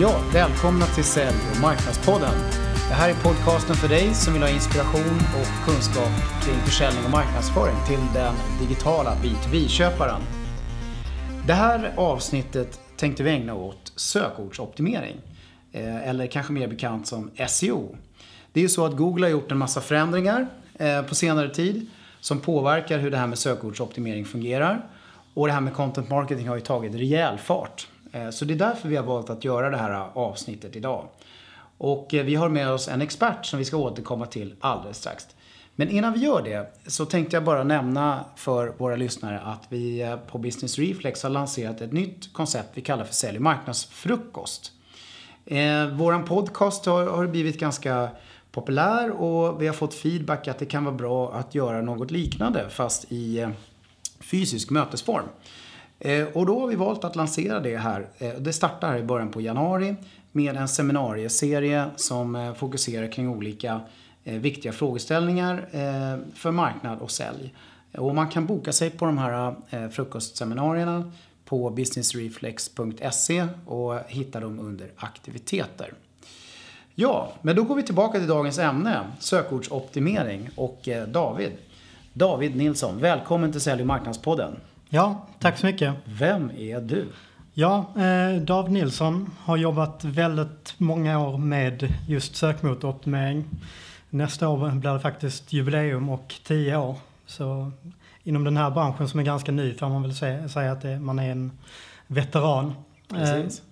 Ja, välkomna till Sälj och marknadspodden. Det här är podcasten för dig som vill ha inspiration och kunskap kring försäljning och marknadsföring till den digitala B2B-köparen. Det här avsnittet tänkte vi ägna åt sökordsoptimering. Eh, eller kanske mer bekant som SEO. Det är ju så att Google har gjort en massa förändringar eh, på senare tid som påverkar hur det här med sökordsoptimering fungerar. Och det här med content marketing har ju tagit rejäl fart. Eh, så det är därför vi har valt att göra det här avsnittet idag. Och eh, vi har med oss en expert som vi ska återkomma till alldeles strax. Men innan vi gör det så tänkte jag bara nämna för våra lyssnare att vi eh, på Business Reflex har lanserat ett nytt koncept vi kallar för Sälj och marknadsfrukost. Eh, våran podcast har, har blivit ganska populär och vi har fått feedback att det kan vara bra att göra något liknande fast i eh, fysisk mötesform. Eh, och då har vi valt att lansera det här. Eh, det startar här i början på januari med en seminarieserie som eh, fokuserar kring olika viktiga frågeställningar för marknad och sälj. Och man kan boka sig på de här frukostseminarierna på businessreflex.se och hitta dem under aktiviteter. Ja, men då går vi tillbaka till dagens ämne, sökordsoptimering och David. David Nilsson, välkommen till Sälj och marknadspodden. Ja, tack så mycket. Vem är du? Ja, eh, David Nilsson har jobbat väldigt många år med just sökmotoroptimering. Nästa år blir det faktiskt jubileum och tio år. Så inom den här branschen som är ganska ny får man väl säga, säga att det, man är en veteran. Precis. Eh,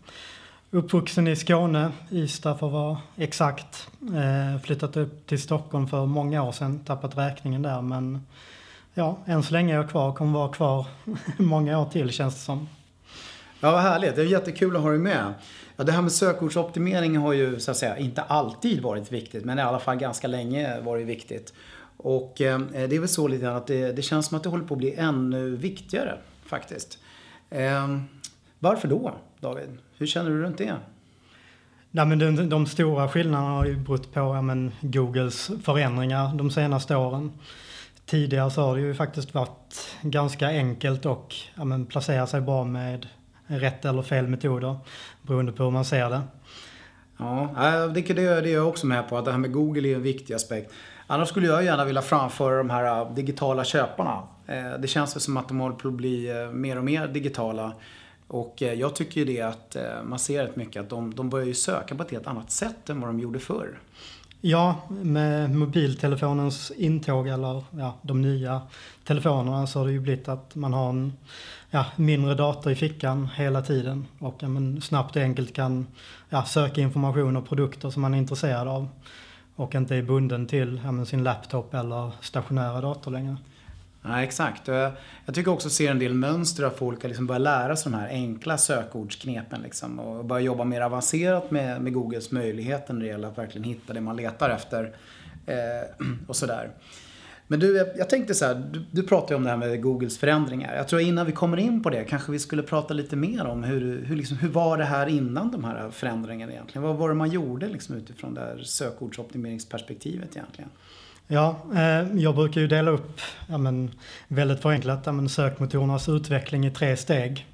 uppvuxen i Skåne, Ystad för att vara exakt. Eh, flyttat upp till Stockholm för många år sedan, tappat räkningen där men ja, än så länge är jag kvar. Kommer vara kvar många år till känns det som. Ja, vad härligt. Det är jättekul att ha dig med. Ja, det här med sökordsoptimering har ju så att säga inte alltid varit viktigt, men i alla fall ganska länge varit viktigt. Och eh, det är väl så lite att det, det, känns som att det håller på att bli ännu viktigare faktiskt. Eh, varför då, David? Hur känner du runt det? Nej, men de, de stora skillnaderna har ju berott på ja, men, Googles förändringar de senaste åren. Tidigare så har det ju faktiskt varit ganska enkelt och ja, men, placera sig bra med rätt eller fel metoder beroende på hur man ser det. Ja, eh, det, det, det är jag också med på att det här med Google är en viktig aspekt. Annars skulle jag gärna vilja framföra de här eh, digitala köparna. Eh, det känns väl som att de håller på att bli mer och mer digitala. Och jag tycker ju det att man ser rätt mycket att de, de börjar ju söka på ett helt annat sätt än vad de gjorde förr. Ja, med mobiltelefonens intåg eller ja, de nya telefonerna så har det ju blivit att man har en ja, mindre dator i fickan hela tiden och ja, men, snabbt och enkelt kan ja, söka information och produkter som man är intresserad av och inte är bunden till ja, men, sin laptop eller stationära dator längre. Ja, exakt. Jag tycker också ser en del mönster av folk att liksom börja lära sig de här enkla sökordsknepen liksom, och börja jobba mer avancerat med, med Googles möjligheter när det gäller att verkligen hitta det man letar efter. Eh, och sådär. Men du, jag, jag tänkte så här, du, du pratade ju om det här med Googles förändringar. Jag tror innan vi kommer in på det kanske vi skulle prata lite mer om hur, hur, liksom, hur var det här innan de här förändringarna egentligen? Vad var det man gjorde liksom, utifrån det här sökordsoptimeringsperspektivet egentligen? Ja, eh, jag brukar ju dela upp, ja, men, väldigt förenklat, ja, men, sökmotorernas utveckling i tre steg.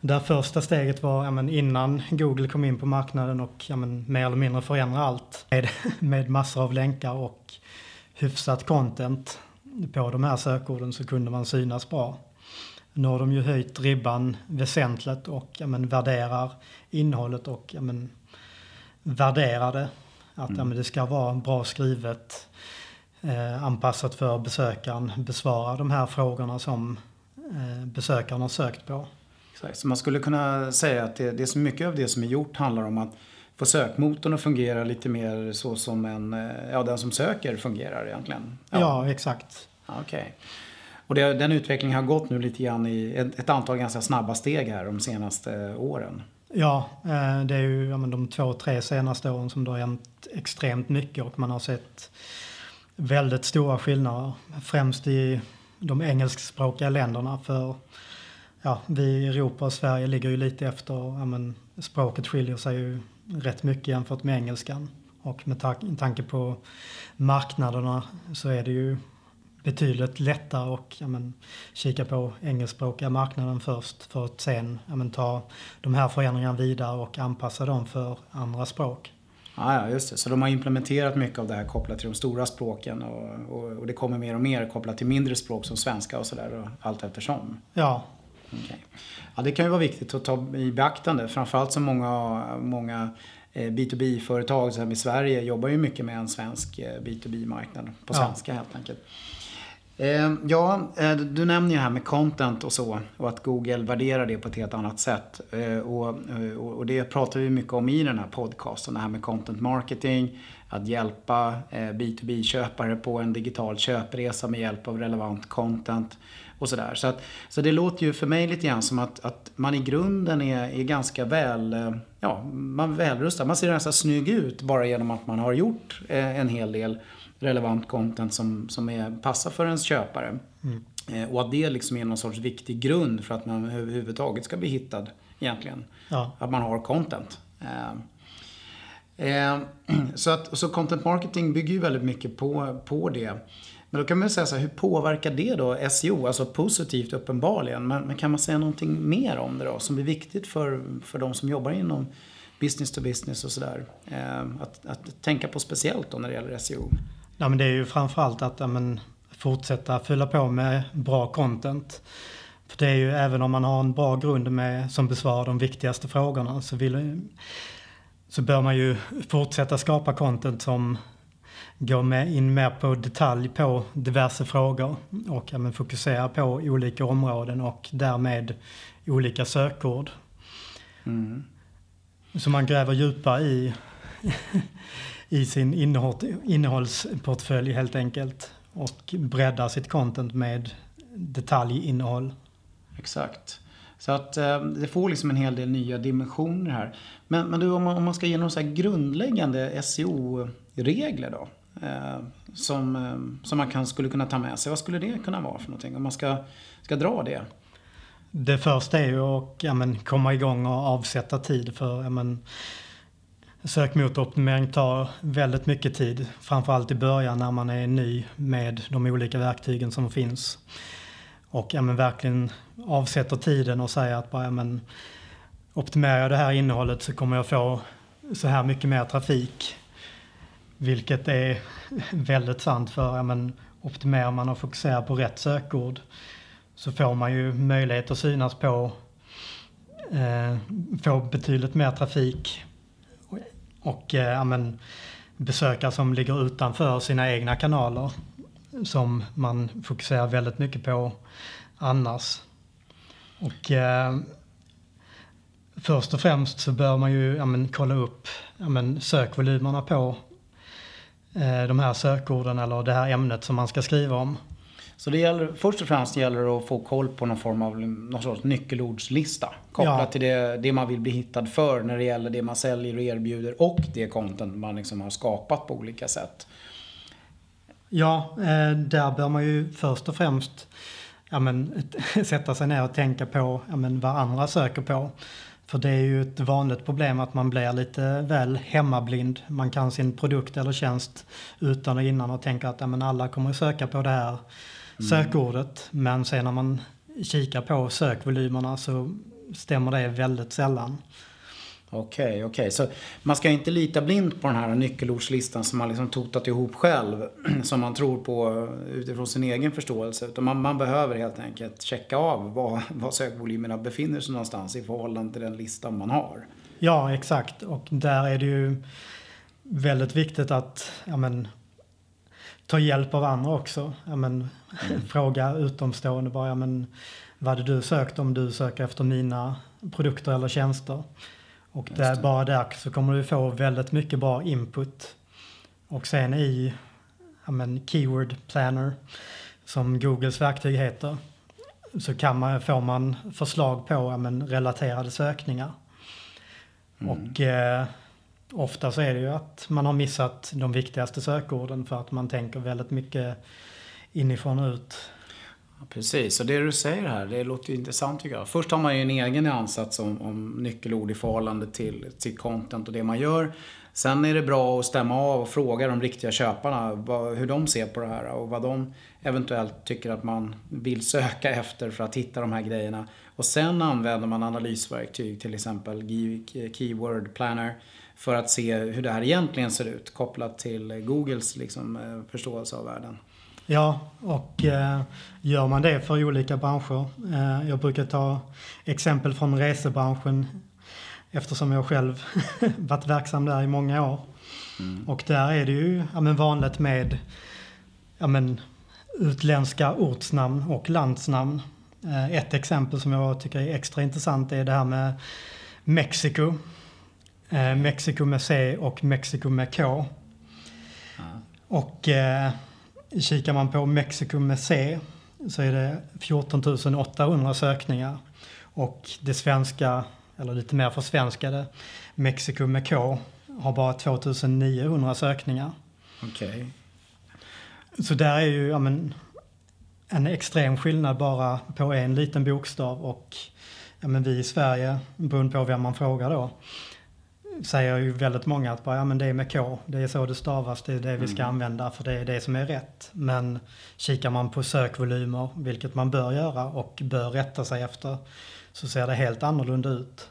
Där första steget var ja, men, innan Google kom in på marknaden och ja, men, mer eller mindre förändra allt med, med massor av länkar och hyfsat content på de här sökorden så kunde man synas bra. Nu har de ju höjt ribban väsentligt och ja, men, värderar innehållet och ja, men, värderar det. Att mm. ja, men, det ska vara bra skrivet, eh, anpassat för besökaren, besvara de här frågorna som eh, besökaren har sökt på. Exakt. Så man skulle kunna säga att det, det är så mycket av det som är gjort handlar om att få sökmotorn att fungera lite mer så som en, eh, ja, den som söker fungerar egentligen. Ja, ja exakt. Okej. Okay. Och det, den utvecklingen har gått nu lite grann i ett, ett, antal ganska snabba steg här de senaste åren. Ja, eh, det är ju ja, men de två, tre senaste åren som det har hänt extremt mycket och man har sett väldigt stora skillnader. Främst i de engelskspråkiga länderna. För ja, vi i Europa och Sverige ligger ju lite efter. Ja, men språket skiljer sig ju rätt mycket jämfört med engelskan. Och med tanke på marknaderna så är det ju betydligt lättare att ja, men, kika på engelskspråkiga marknaden först för att sen ja, men, ta de här förändringarna vidare och anpassa dem för andra språk. Ja, just det. Så de har implementerat mycket av det här kopplat till de stora språken och, och, och det kommer mer och mer kopplat till mindre språk som svenska och sådär allt eftersom. Ja. Okay. Ja, det kan ju vara viktigt att ta i beaktande. Framförallt som många, många B2B-företag som i Sverige jobbar ju mycket med en svensk B2B-marknad på svenska ja. helt enkelt. Ehm, ja, eh, du nämner ju här med content och så och att Google värderar det på ett helt annat sätt. Eh, eh, och, och det pratar vi mycket om i den här podcasten, det här med content marketing, att hjälpa B2B-köpare på en digital köpresa med hjälp av relevant content och sådär. Så, att, så det låter ju för mig lite grann som att, att man i grunden är, är ganska väl, ja, man välrustad. Man ser nästan snygg ut bara genom att man har gjort en hel del relevant content som, som är, passar för ens köpare. Mm. Eh, och att det liksom är någon sorts viktig grund för att man överhuvudtaget ska bli hittad egentligen. Ja. Att man har content. Eh, eh, så, att, så content marketing bygger ju väldigt mycket på, på det. Men då kan man säga så här, hur påverkar det då SEO? Alltså positivt uppenbarligen. Men, men, kan man säga någonting mer om det då? Som är viktigt för, för de som jobbar inom business to business och sådär. Eh, att, att tänka på speciellt då när det gäller SEO. Ja, men det är ju framförallt att ja, men, fortsätta fylla på med bra content. För det är ju även om man har en bra grund med, som besvarar de viktigaste frågorna så, vill, så bör man ju fortsätta skapa content som går med in mer på detalj på diverse frågor och ja, men, fokusera på olika områden och därmed olika sökord. Mm. Så man gräver djupare i i sin innehåll, innehållsportfölj helt enkelt. Och breddar sitt content med detaljinnehåll. Exakt. Så att eh, det får liksom en hel del nya dimensioner här. Men, men du, om man, om man ska ge några så grundläggande SEO-regler då? Eh, som, eh, som man kan, skulle kunna ta med sig. Vad skulle det kunna vara för någonting? Om man ska, ska dra det? Det första är ju att ja, men, komma igång och avsätta tid för ja, men, Sökmotoroptimering tar väldigt mycket tid, framförallt i början när man är ny med de olika verktygen som finns. Och ja, men verkligen avsätter tiden och säger att bara, ja, men, optimerar jag det här innehållet så kommer jag få så här mycket mer trafik. Vilket är väldigt sant för ja, men, optimerar man och fokuserar på rätt sökord så får man ju möjlighet att synas på, eh, få betydligt mer trafik och eh, amen, besökare som ligger utanför sina egna kanaler som man fokuserar väldigt mycket på annars. Och eh, först och främst så bör man ju amen, kolla upp amen, sökvolymerna på eh, de här sökorden eller det här ämnet som man ska skriva om. Så det gäller, först och främst gäller det att få koll på någon form av någon sorts nyckelordslista. Kopplat ja. till det, det man vill bli hittad för när det gäller det man säljer och erbjuder och det content man liksom har skapat på olika sätt. Ja, eh, där bör man ju först och främst ja, men, sätta sig ner och tänka på ja, men, vad andra söker på. För det är ju ett vanligt problem att man blir lite väl hemmablind. Man kan sin produkt eller tjänst utan och innan och tänker att ja, men alla kommer att söka på det här. Sökordet. Men sen när man kikar på sökvolymerna så stämmer det väldigt sällan. Okej, okay, okej. Okay. Så man ska inte lita blint på den här nyckelordslistan som man liksom totat ihop själv. Som man tror på utifrån sin egen förståelse. Utan man, man behöver helt enkelt checka av var, var sökvolymerna befinner sig någonstans i förhållande till den listan man har. Ja, exakt. Och där är det ju väldigt viktigt att ja, men, ta hjälp av andra också. Ja, men, mm. Fråga utomstående bara, ja, men, vad hade du sökt om du söker efter mina produkter eller tjänster? Och där, bara där så kommer du få väldigt mycket bra input. Och sen i ja, men, Keyword Planner, som Googles verktyg heter, så kan man, får man förslag på ja, men, relaterade sökningar. Mm. Och eh, ofta så är det ju att man har missat de viktigaste sökorden för att man tänker väldigt mycket inifrån och ut. Precis, och det du säger här, det låter ju intressant tycker jag. Först har man ju en egen ansats om, om nyckelord i förhållande till sitt content och det man gör. Sen är det bra att stämma av och fråga de riktiga köparna vad, hur de ser på det här och vad de eventuellt tycker att man vill söka efter för att hitta de här grejerna. Och sen använder man analysverktyg, till exempel Keyword Planner, för att se hur det här egentligen ser ut kopplat till Googles liksom, eh, förståelse av världen. Ja, och eh, gör man det för olika branscher. Eh, jag brukar ta exempel från resebranschen eftersom jag själv varit verksam där i många år. Mm. Och där är det ju ja, men vanligt med ja, men, utländska ortsnamn och landsnamn. Eh, ett exempel som jag tycker är extra intressant är det här med Mexiko. Eh, Mexiko med C och Mexiko med K. Mm. Och eh, kikar man på Mexiko med C så är det 14 800 sökningar. Och det svenska, eller lite mer försvenskade, Mexiko med K har bara 2900 sökningar. Okej. Okay. Så där är ju ja, men, en extrem skillnad bara på en liten bokstav och ja, men vi i Sverige, beroende på vem man frågar då, säger ju väldigt många att bara, ja, men det är med K, det är så det stavas, det är det vi ska mm. använda för det är det som är rätt. Men kikar man på sökvolymer, vilket man bör göra och bör rätta sig efter, så ser det helt annorlunda ut.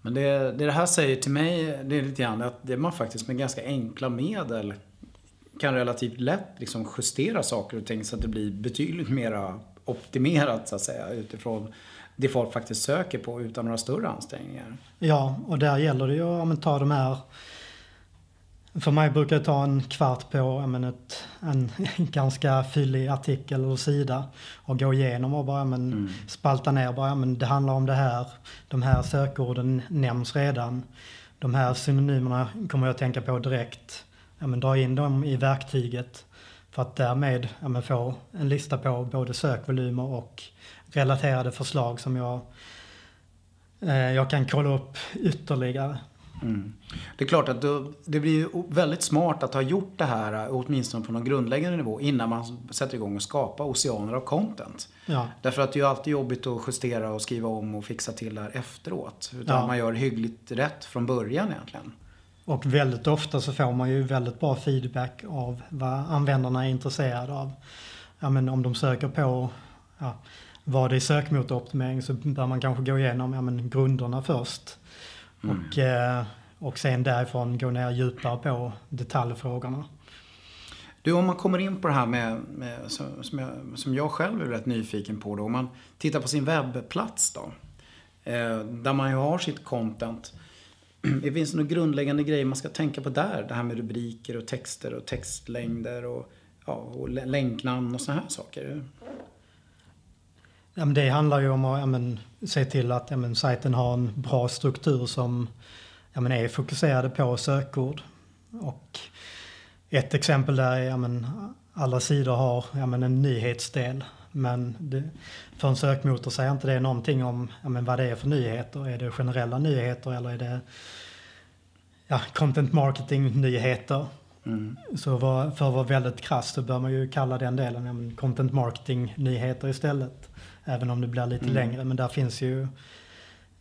Men det, det, det här säger till mig, det är lite grann att det man faktiskt med ganska enkla medel kan relativt lätt liksom justera saker och ting så att det blir betydligt mer optimerat så att säga utifrån det folk faktiskt söker på utan några större ansträngningar. Ja, och där gäller det ju att ta de här för mig brukar det ta en kvart på men, ett, en ganska fyllig artikel eller sida och gå igenom och bara men, mm. spalta ner. Bara, men, det handlar om det här, de här sökorden nämns redan. De här synonymerna kommer jag att tänka på direkt. Ja, men, dra in dem i verktyget för att därmed ja, men, få en lista på både sökvolymer och relaterade förslag som jag, eh, jag kan kolla upp ytterligare. Mm. Det är klart att det blir väldigt smart att ha gjort det här, åtminstone på någon grundläggande nivå, innan man sätter igång och skapar oceaner av content. Ja. Därför att det är alltid jobbigt att justera och skriva om och fixa till det här efteråt. Utan ja. man gör hyggligt rätt från början egentligen. Och väldigt ofta så får man ju väldigt bra feedback av vad användarna är intresserade av. Ja, men om de söker på ja, vad det är sökmotoroptimering så bör man kanske gå igenom ja, men grunderna först. Mm. Och, eh, och sen därifrån gå ner djupare på detaljfrågorna. Du, om man kommer in på det här med, med som, jag, som jag själv är rätt nyfiken på då. Om man tittar på sin webbplats då. Eh, där man ju har sitt content. Det finns några grundläggande grejer man ska tänka på där? Det här med rubriker och texter och textlängder och, ja, och länknamn och sådana här saker. Ja, men det handlar ju om att ja, men, se till att ja, men, sajten har en bra struktur som ja, men, är fokuserade på sökord. Och ett exempel där är att alla sidor har ja, men, en nyhetsdel. Men det, för en sökmotor säger inte det någonting om ja, men, vad det är för nyheter. Är det generella nyheter eller är det ja, content marketing-nyheter? Mm. Så för att vara väldigt krass så bör man ju kalla den delen ja, men, content marketing-nyheter istället. Även om det blir lite mm. längre. Men där finns ju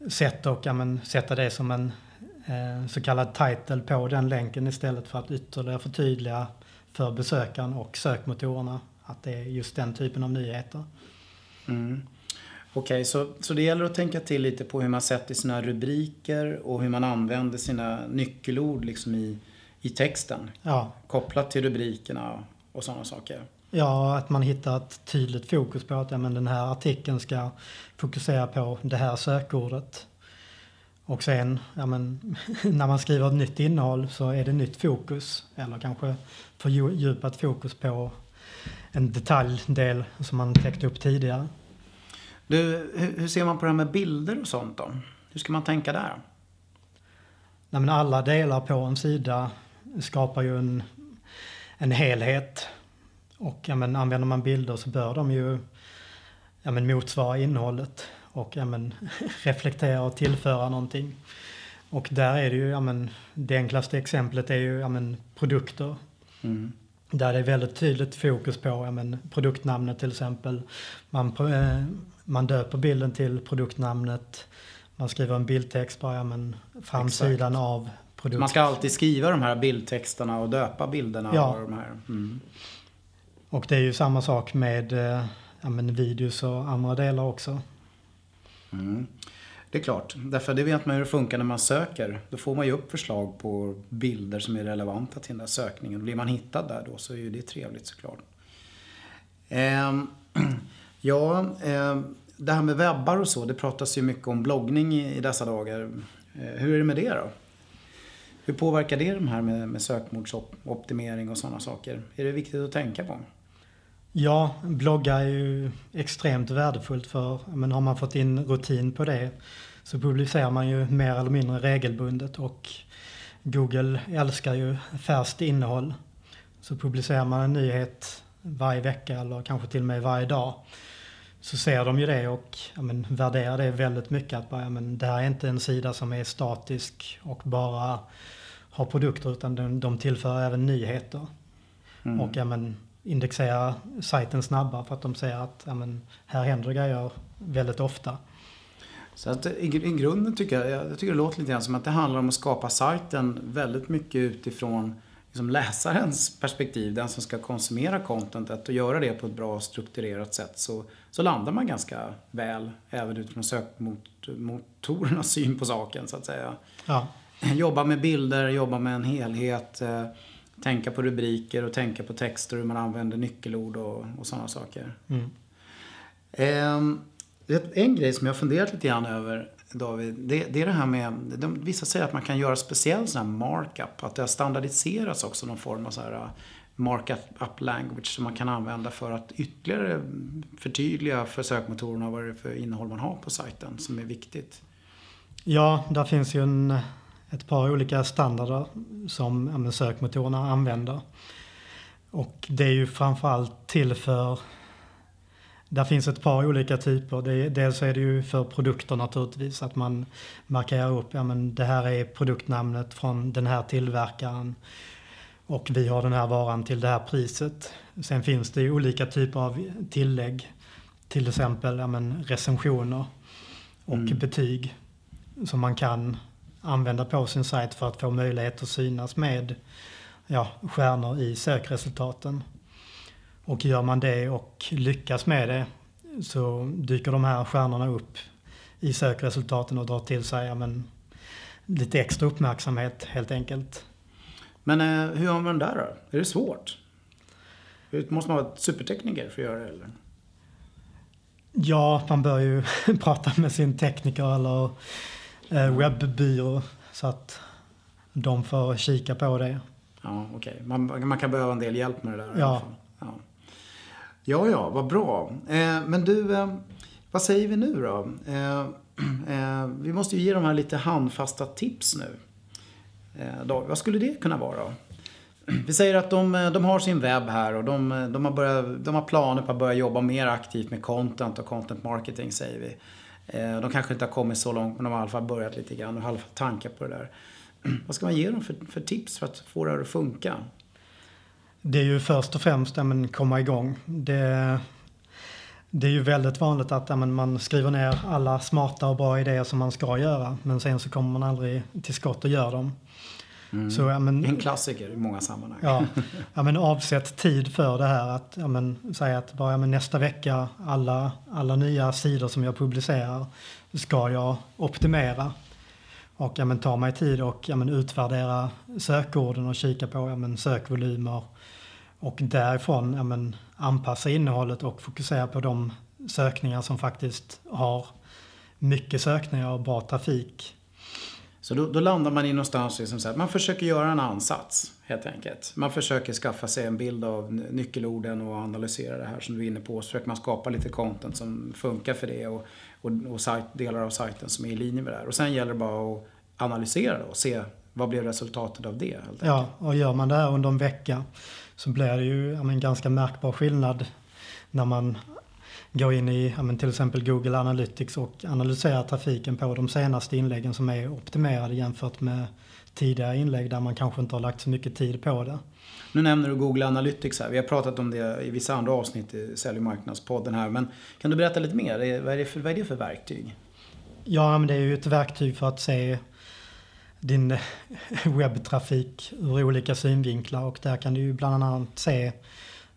sätt att ja, men, sätta det som en eh, så kallad title på den länken istället för att ytterligare förtydliga för besökaren och sökmotorerna att det är just den typen av nyheter. Mm. Okej, okay, så, så det gäller att tänka till lite på hur man sätter sina rubriker och hur man använder sina nyckelord liksom i, i texten. Ja. Kopplat till rubrikerna och sådana saker. Ja, att man hittar ett tydligt fokus på att ja, men den här artikeln ska fokusera på det här sökordet. Och sen, ja, men, när man skriver ett nytt innehåll så är det nytt fokus. Eller kanske fördjupat fokus på en detaljdel som man täckte upp tidigare. Du, hur ser man på det här med bilder och sånt då? Hur ska man tänka där? Nej, men alla delar på en sida skapar ju en, en helhet. Och ja, men, använder man bilder så bör de ju ja, men, motsvara innehållet och ja, men, reflektera och tillföra någonting. Och där är det ju, ja, men, det enklaste exemplet är ju ja, men, produkter. Mm. Där det är väldigt tydligt fokus på ja, men, produktnamnet till exempel. Man, eh, man döper bilden till produktnamnet. Man skriver en bildtext bara, ja, men framsidan Exakt. av produkten. Man ska alltid skriva de här bildtexterna och döpa bilderna. Ja. Och, de här. Mm och det är ju samma sak med eh, ja, men videos och andra delar också. Mm. Det är klart, därför det vet man hur det funkar när man söker. Då får man ju upp förslag på bilder som är relevanta till den där sökningen. Blir man hittad där då så är ju det trevligt såklart. Eh, ja, eh, det här med webbar och så, det pratas ju mycket om bloggning i, i dessa dagar. Eh, hur är det med det då? Hur påverkar det de här med, med sökmordsoptimering och sådana saker? Är det viktigt att tänka på? Ja, blogga är ju extremt värdefullt för men har man fått in rutin på det så publicerar man ju mer eller mindre regelbundet och Google älskar ju färskt innehåll. Så publicerar man en nyhet varje vecka eller kanske till och med varje dag så ser de ju det och ja, men, värderar det väldigt mycket. Att bara, ja, men, det här är inte en sida som är statisk och bara har produkter utan de, de tillför även nyheter. Mm. Och ja, men, indexera sajten snabbare för att de ser att ja, men, här händer grejer väldigt ofta. Så att i, i grunden tycker jag, jag tycker det låter lite grann som att det handlar om att skapa sajten väldigt mycket utifrån liksom läsarens perspektiv, den som ska konsumera contentet och göra det på ett bra strukturerat sätt så, så landar man ganska väl även utifrån sökmotorernas syn på saken så att säga. Ja. Jobba med bilder, jobba med en helhet, eh, tänka på rubriker och tänka på texter, hur man använder nyckelord och, och sådana saker. Mm. Eh, en grej som jag har funderat lite grann över David, det, det är det här med, de, vissa säger att man kan göra speciell sån här markup, att det har standardiserats också någon form av så här uh, markup language som man kan använda för att ytterligare förtydliga för sökmotorerna vad det är för innehåll man har på sajten som är viktigt. Ja, där finns ju en, ett par olika standarder som ja, sökmotorerna använder. Och det är ju framförallt till för där finns ett par olika typer. Det, dels är det ju för produkter naturligtvis, att man markerar upp, ja men det här är produktnamnet från den här tillverkaren och vi har den här varan till det här priset. Sen finns det ju olika typer av tillägg, till exempel ja men, recensioner och mm. betyg som man kan använda på sin sajt för att få möjlighet att synas med ja, stjärnor i sökresultaten. Och gör man det och lyckas med det så dyker de här stjärnorna upp i sökresultaten och drar till sig ja, men, lite extra uppmärksamhet helt enkelt. Men eh, hur gör man det där då? Är det svårt? Måste man vara supertekniker för att göra det eller? Ja, man bör ju prata med sin tekniker eller webbyrå så att de får kika på det. Ja, okej. Okay. Man, man kan behöva en del hjälp med det där. Ja. ja. Ja, ja, vad bra. Eh, men du, eh, vad säger vi nu då? Eh, eh vi måste ju ge de här lite handfasta tips nu. Eh, då, vad skulle det kunna vara? Vi säger att de, eh, de har sin webb här och de, de, har börjat, de har planer på att börja jobba mer aktivt med content och content marketing säger vi. Eh, de kanske inte har kommit så långt men de har i alla fall börjat lite grann och har i alla fall tankar på det där. Vad ska man ge dem för, för tips för att få det här att funka? Det är ju först och främst att komma igång. Det, det är ju väldigt vanligt att men, man skriver ner alla smarta och bra idéer som man ska göra men sen så kommer man aldrig till skott och gör dem. Mm. Så, ja, men, en klassiker i många sammanhang. Ja, ja, men avsätt tid för det här. Att ja, men, säga att bara, ja, men nästa vecka alla, alla nya sidor som jag publicerar ska jag optimera. Och ja, men, ta mig tid och ja, men, utvärdera sökorden och kika på ja, men, sökvolymer och därifrån ja, men, anpassa innehållet och fokusera på de sökningar som faktiskt har mycket sökningar och bra trafik. Så då, då landar man i någonstans liksom så här, man försöker göra en ansats helt enkelt. Man försöker skaffa sig en bild av nyckelorden och analysera det här som du är inne på. Så försöker man skapa lite content som funkar för det och, och, och sajt, delar av sajten som är i linje med det här. Och sen gäller det bara att analysera det och se vad blev resultatet av det. ja, och gör man det här under en vecka så blir det ju ja, en ganska märkbar skillnad när man gå in i ja, men till exempel Google Analytics och analysera trafiken på de senaste inläggen som är optimerade jämfört med tidigare inlägg där man kanske inte har lagt så mycket tid på det. Nu nämner du Google Analytics här. Vi har pratat om det i vissa andra avsnitt i Sälj och marknadspodden här. Men kan du berätta lite mer? Vad är det för, vad är det för verktyg? Ja, men det är ju ett verktyg för att se din webbtrafik ur olika synvinklar och där kan du ju bland annat se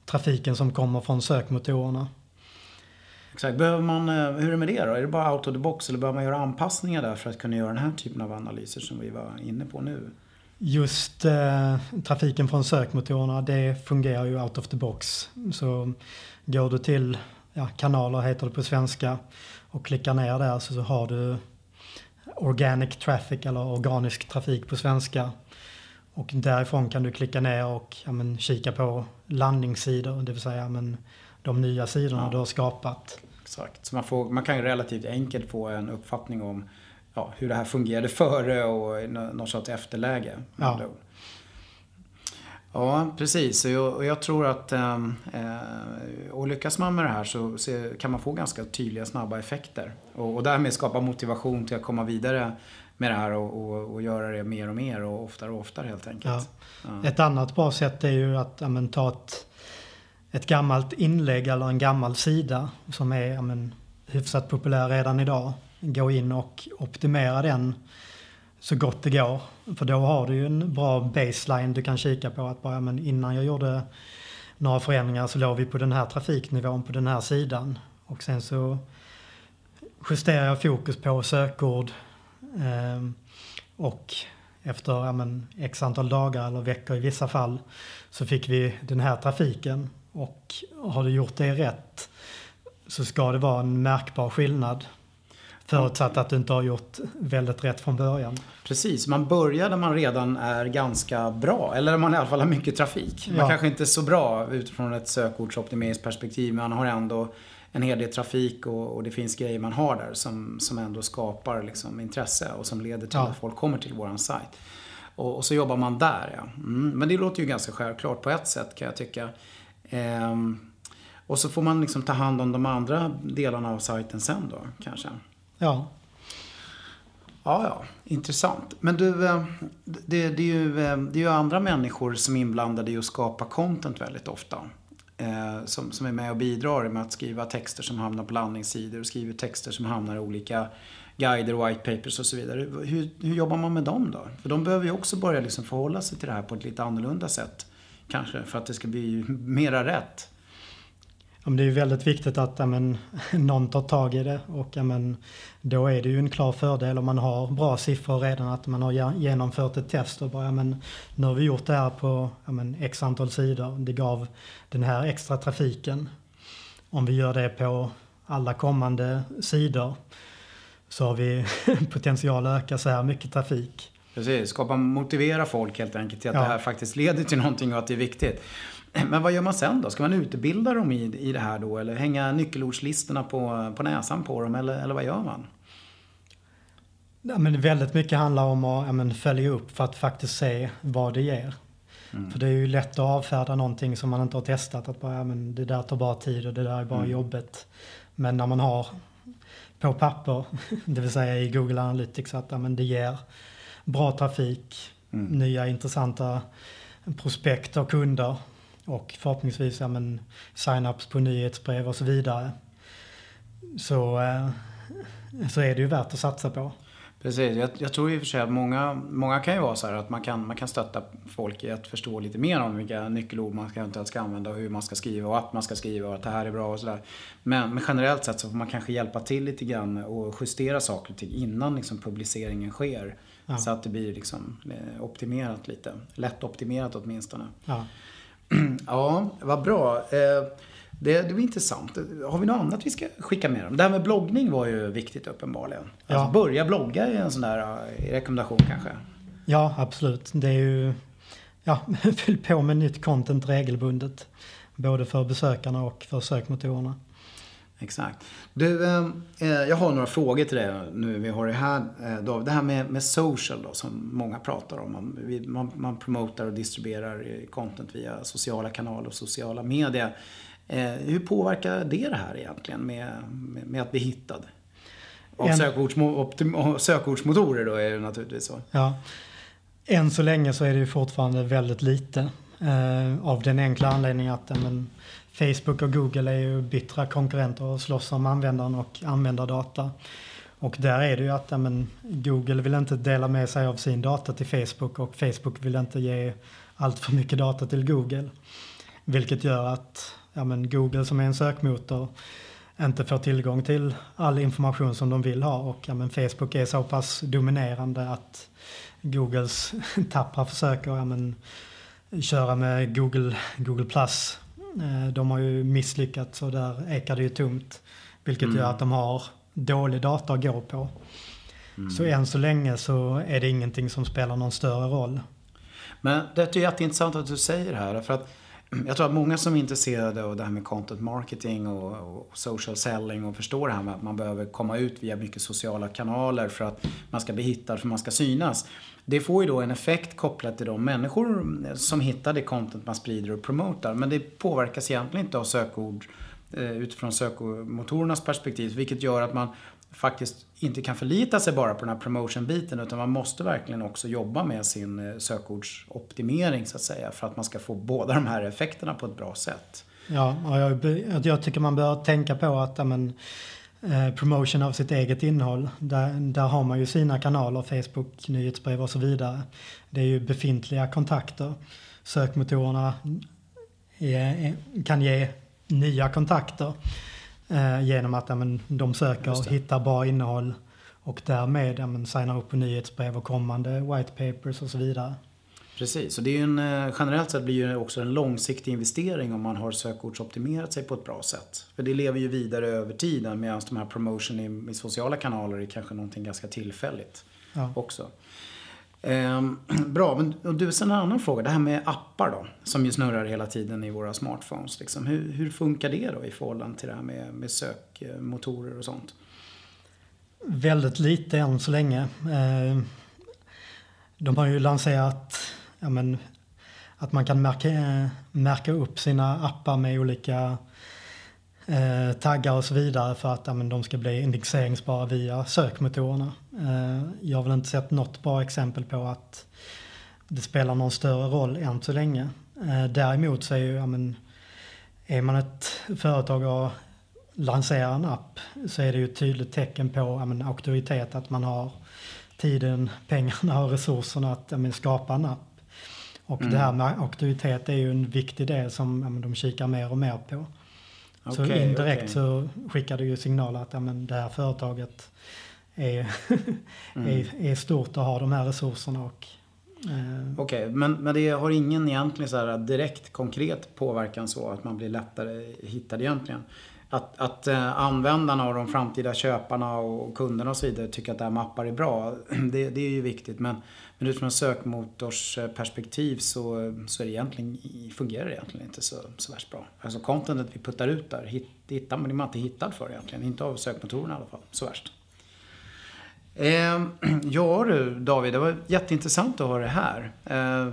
trafiken som kommer från sökmotorerna. Exakt. Behöver man, eh, hur är det med det då? Är det bara out of the box eller behöver man göra anpassningar där för att kunna göra den här typen av analyser som vi var inne på nu? Just eh, trafiken från sökmotorerna det fungerar ju out of the box. Så går du till ja, kanaler heter det på svenska och klickar ner där så, så har du organic traffic eller organisk trafik på svenska. Och därifrån kan du klicka ner och ja, men, kika på landningssidor, det vill säga men, de nya sidorna ja. du har skapat. Exakt, så man, får, man kan ju relativt enkelt få en uppfattning om ja, hur det här fungerade före och något sorts efterläge. Ja. Ja, precis. Och jag, och jag tror att ehm, eh, och lyckas man med det här så, så, kan man få ganska tydliga snabba effekter. Och, och därmed skapa motivation till att komma vidare med det här och, och, och, göra det mer och mer och oftare och oftare helt enkelt. Ja. Ja. Ett annat bra sätt är ju att men, ta ett, ett gammalt inlägg eller en gammal sida som är men, hyfsat populär redan idag. Gå in och optimera den så gott det går. För då har du ju en bra baseline du kan kika på. Att bara, men innan jag gjorde några förändringar så låg vi på den här trafiknivån på den här sidan. Och sen så justerar jag fokus på sökord. Eh, och efter ja, men, x antal dagar eller veckor i vissa fall så fick vi den här trafiken. Och har du gjort det rätt så ska det vara en märkbar skillnad Förutsatt att du inte har gjort väldigt rätt från början. Precis, man börjar där man redan är ganska bra. Eller man i alla fall har mycket trafik. Man ja. kanske inte är så bra utifrån ett sökordsoptimeringsperspektiv men man har ändå en hel del trafik och, och, det finns grejer man har där som, som ändå skapar liksom intresse och som leder till ja. att folk kommer till våran sajt. Och, och, så jobbar man där ja. Mm, men det låter ju ganska självklart på ett sätt kan jag tycka. Ehm, och så får man liksom ta hand om de andra delarna av sajten sen då kanske. Ja. Ja, ja. Intressant. Men du, eh, det, det, är ju, eh, det är ju andra människor som är inblandade i att skapa content väldigt ofta. Eh, som, som är med och bidrar med att skriva texter som hamnar på landningssidor och skriver texter som hamnar i olika guider, white papers och så vidare. Hur, hur jobbar man med dem då? För de behöver ju också börja liksom förhålla sig till det här på ett lite annorlunda sätt. Kanske för att det ska bli mera rätt ja, det är ju väldigt viktigt att ja, men, någon tar tag i det och ja, men, då är det ju en klar fördel om man har bra siffror redan att man har genomfört ett test och bara ja, men, nu har vi gjort det här på ja, men, x antal sidor. Det gav den här extra trafiken. Om vi gör det på alla kommande sidor så har vi potential att öka så här mycket trafik. Precis, skapa motivera folk helt enkelt till att ja. det här faktiskt leder till någonting och att det är viktigt. Men vad gör man sen då? Ska man utbilda dem i, i det här då? Eller hänga nyckelordslistorna på, på näsan på dem? Eller, eller vad gör man? Ja, men väldigt mycket handlar om att ja, men, följa upp för att faktiskt se vad det ger. Mm. För det är ju lätt att avfärda någonting som man inte har testat. Att bara, ja, men det där tar bara tid och det där är bara mm. jobbet. Men när man har på papper, det vill säga i Google Analytics, att ja, men det ger bra trafik, mm. nya intressanta prospekt och kunder och förhoppningsvis ja, men, sign-ups på nyhetsbrev och så vidare. Så, eh, så är det ju värt att satsa på. Precis, jag, jag tror i och för sig att många, många kan ju vara så här att man kan, man kan stötta folk i att förstå lite mer om vilka nyckelord man eventuellt ska använda och hur man ska skriva och att man ska skriva och att det här är bra och sådär. Men, men generellt sett så får man kanske hjälpa till lite grann och justera saker och ting innan liksom publiceringen sker. Ja. Så att det blir liksom eh, optimerat lite. Lätt optimerat åtminstone. Ja. ja, vad bra. Eh, det, det var intressant. Har vi något annat vi ska skicka med dem? Det här med bloggning var ju viktigt uppenbarligen. Ja. Alltså börja blogga är en sån där eh, rekommendation kanske. Ja, absolut. Det är ju... Ja, fyll på med nytt content regelbundet. Både för besökarna och för sökmotorerna. Exakt. Du, eh, eh, jag har några frågor till dig nu vi har det här. Eh, David. Det här med, med social då, som många pratar om. Man, man, man promotar och distribuerar content via sociala kanaler och sociala medier. Eh, hur påverkar det det här egentligen med, med, med att bli hittad? Av En- sökordsmo- sökordsmotorer då är det naturligtvis så. Ja. Än så länge så är det ju fortfarande väldigt lite. Eh, av den enkla anledningen att men, Facebook och Google är ju bittra konkurrenter och slåss om användaren och användardata. Och där är det ju att ja, men, Google vill inte dela med sig av sin data till Facebook och Facebook vill inte ge allt för mycket data till Google. Vilket gör att ja, men, Google som är en sökmotor inte får tillgång till all information som de vill ha och ja, men Facebook är så pass dominerande att Googles tappra försöker ja, men, köra med Google, Google Plus. Eh, De har ju misslyckats och där ekar det ju tomt. Vilket Mm. gör att de har dålig data att gå på. Mm. Så än så länge så är det ingenting som spelar någon större roll. Men det är jätteintressant att du säger det här. För att jag tror att många som är intresserade av det här med content marketing och, och social selling och förstår det här med att man behöver komma ut via mycket sociala kanaler för att man ska bli hittad, för man ska synas. Det får ju då en effekt kopplat till de människor som hittar det content man sprider och promotar. Men det påverkas egentligen inte av sökord eh, utifrån sökmotorernas perspektiv. Vilket gör att man faktiskt inte kan förlita sig bara på den här promotion-biten utan man måste verkligen också jobba med sin eh, sökordsoptimering så att säga för att man ska få båda de här effekterna på ett bra sätt. Ja, och jag, jag tycker man bör tänka på att amen, eh, promotion av sitt eget innehåll, där, där har man ju sina kanaler, Facebook, nyhetsbrev och så vidare. Det är ju befintliga kontakter. Sökmotorerna är, är, kan ge nya kontakter eh, genom att ja, men, de söker och hittar bra innehåll och därmed ja, men, signar upp på nyhetsbrev och kommande white papers och så vidare. Precis, och det är ju en, eh, generellt sett blir ju också en långsiktig investering om man har sökordsoptimerat sig på ett bra sätt. För det lever ju vidare över tiden medan de här promotion i, i sociala kanaler är kanske någonting ganska tillfälligt Ja. också. Ehm, bra, men och du, sen en annan fråga. Det här med appar då, som ju snurrar hela tiden i våra smartphones. Liksom. Hur, hur funkar det då i förhållande till det här med, med sökmotorer och sånt? Väldigt lite än så länge. Eh, De har ju lanserat ja, men, att man kan märka, märka upp sina appar med olika eh, taggar och så vidare för att ja, men, de ska bli indexeringsbara via sökmotorerna. Eh, jag har väl inte sett något bra exempel på att det spelar någon större roll än så länge. Eh, däremot så är ju, ja, men, är man ett företag och lanserar en app så är det ju ett tydligt tecken på ja, men, auktoritet att man har tiden, pengarna och resurserna att ja, men, skapa en app. Och Mm. det här med auktoritet är ju en viktig del som ja, de kikar mer och mer på. så Okej, indirekt okej. så skickar det ju signaler att ja, men, det här företaget är, Mm. är, är stort och har de här resurserna. Och, eh, Okej, men, men det har ingen egentligen så här direkt konkret påverkan så att man blir lättare hittad egentligen? Att, att eh, användarna och de framtida köparna och kunderna och så vidare tycker att det här med appar är bra, det, det är ju viktigt. Men, men utifrån ett sökmotorsperspektiv så, så är det egentligen, fungerar det egentligen inte så, så värst bra. Alltså contentet vi puttar ut där hit, hittar man, det är man inte hittad för egentligen. Inte av sökmotorerna i alla fall, så värst. Eh, ja du David, det var jätteintressant att ha det här. Eh,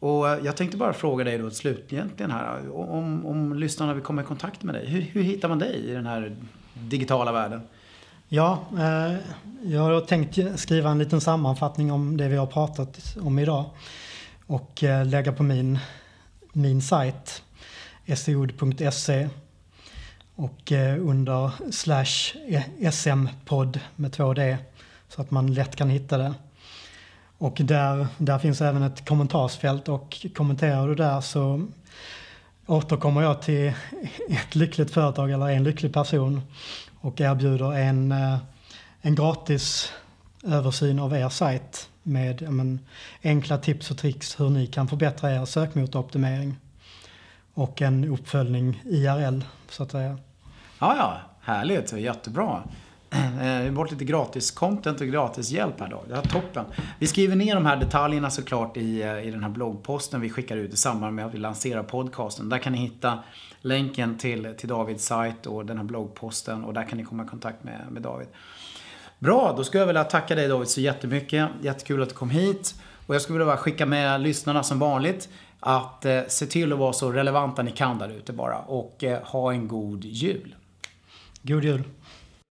och eh, jag tänkte bara fråga dig då slutligen här. Om, om lyssnarna vill komma i kontakt med dig. Hur, hur hittar man dig i den här digitala världen? Ja, eh, jag har tänkt skriva en liten sammanfattning om det vi har pratat om idag och eh, lägga på min, min sajt seod.se e och eh, under slash e- sm-podd med två d så att man lätt kan hitta det. Och där, där finns även ett kommentarsfält och kommenterar du där så återkommer jag till ett lyckligt företag eller en lycklig person och erbjuder en, eh, en gratis översyn av er sajt med men, enkla tips och tricks hur ni kan förbättra er sökmotoroptimering. Och en uppföljning IRL så att säga. Ja, ja, härligt. Jättebra. Eh, Vi bort lite gratis content och gratis hjälp här då. Det är toppen. Vi skriver ner de här detaljerna såklart i, eh, i den här bloggposten vi skickar ut i samband med att vi lanserar podcasten. Där kan ni hitta länken till, till Davids sajt och den här bloggposten och där kan ni komma i kontakt med, med David. Bra, då skulle jag vilja tacka dig David så jättemycket. Jättekul att du kom hit. Och jag skulle vilja skicka med lyssnarna som vanligt. att eh, se till att vara så relevanta ni kan där ute bara och eh, ha en god jul. God jul!